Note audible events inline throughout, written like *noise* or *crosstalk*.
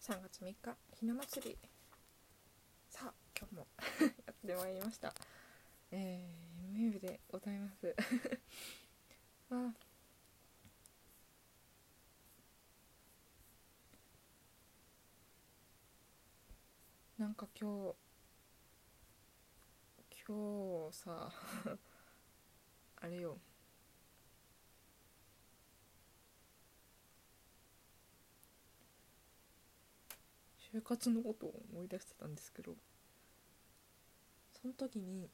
3月3日ひな祭り。さあ今日も *laughs* やってまいりました。えー、メールでございます。*laughs* あ。なんか今日今日さ *laughs* あれよ。就活のことを思い出してたんですけどその時に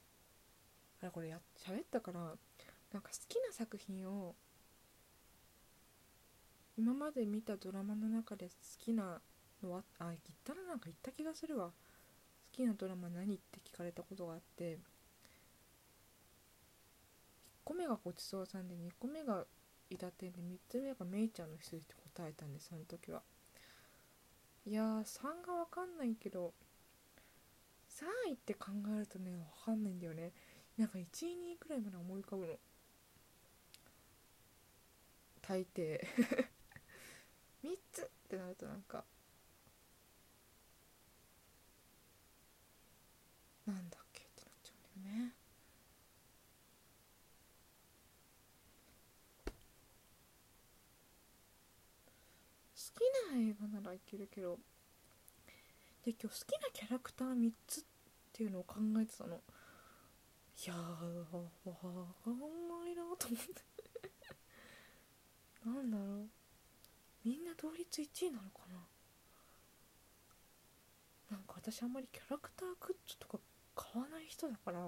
あれこれや喋ったからなんか好きな作品を今まで見たドラマの中で好きなのはあ言ったらなんか言った気がするわ。好きなドラマ何って聞かれたことがあって1個目がごちそうさんで2個目が伊達で3つ目がめいちゃんの羊って答えたんですその時は。いやー3が分かんないけど3位って考えるとね分かんないんだよね。なんか1位2位くらいまで思い浮かぶの。大抵。*laughs* 3つってなるとなんかなんだっけってなっちゃうんだよね好きな映画ならいけるけど。で今日好きなキャラクター3つっていうのを考えてたの。いやーわかんないなと思ってなんだろうみんな同率1位なのかななんか私あんまりキャラクターグッズとか買わない人だからう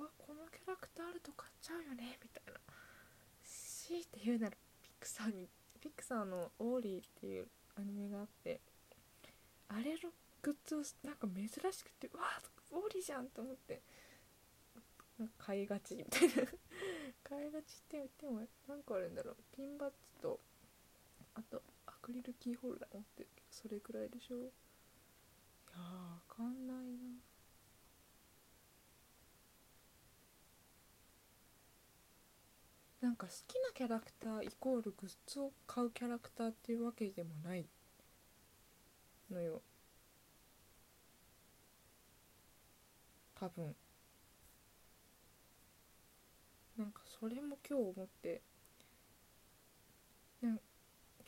わこのキャラクターあると買っちゃうよねみたいな強いて言うならピクサーにピクサーの「オーリー」っていうアニメがあってあれのグッズをなんか珍しくてうわオーリーじゃんと思って買いがちみたいな。*laughs* 買いがちって言っても何個あるんだろう。ピンバッジとあとアクリルキーホルダー持ってる。けどそれくらいでしょ。いやーわかんないな。なんか好きなキャラクターイコールグッズを買うキャラクターっていうわけでもないのよ。多分。なんかそれも今日思って。なん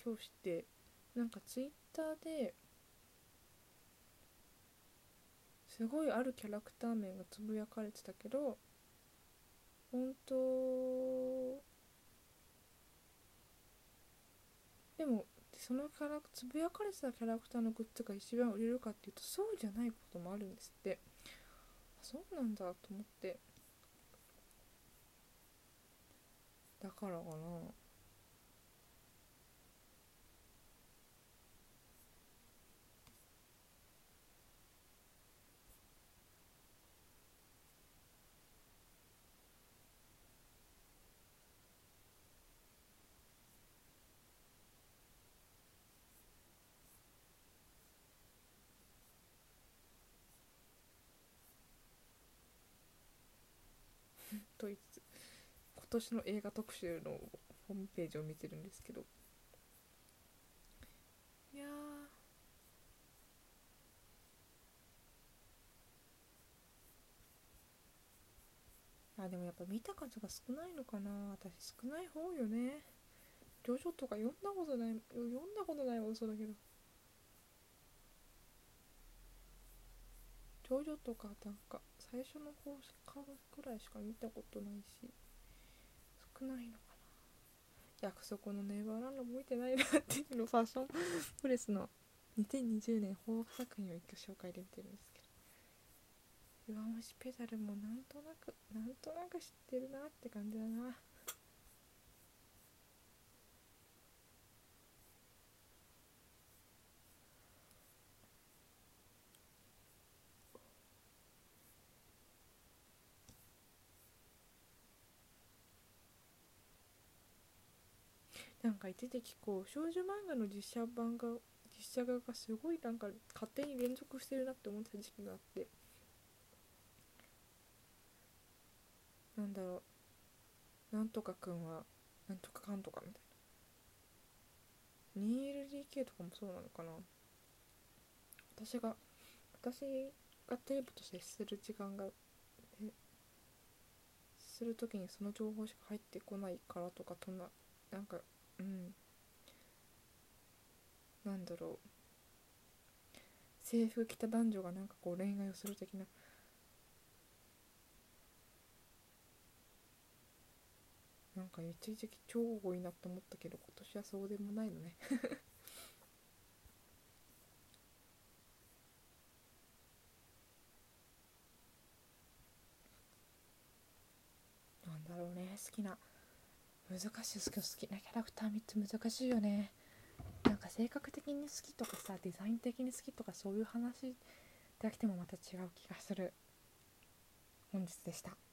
今日知って。なんかツイッターで。すごいあるキャラクター名がつぶやかれてたけど本当。でもそのキャラつぶやかれてたキャラクターのグッズが一番売れるかっていうとそうじゃないこともあるんですって。そうなんだと思って。だからかな。と言いつつ今年の映画特集のホームページを見てるんですけど。いやあでもやっぱ見た数が少ないのかな。私少ない方よね。ジョジョとか読んだことない読んだことないは嘘だけどジョジョとかなんか最初の方くらいしか見たことないし少ないのかな。約束のネイバーランドも見てないなっていうのファッション。プレスの2020年邦画作品を一挙紹介で見てるんですけど「弱虫ペダル」もなんとなくなんとなく知ってるなって感じだな。なんか一時期こう少女漫画の実写版が実写画がすごいなんか勝手に連続してるなって思ってた時期があって。なんだろう。なんとかくんはなんとかかんとかみたいな。2LDK とかもそうなのかな。私が私がテレビと接する時間がする時にその情報しか入ってこないからとかとんななんかうん。なんだろう。制服着た男女がなんかこう恋愛をする的な。なんか一時期超多いなと思ったけど今年はそうでもないのね。*laughs* なんだろうね好きな。難しい。好き好きなキャラクター3つ難しいよね。なんか性格的に好きとかさデザイン的に好きとかそういう話だけでもまた違う気がする。本日でした。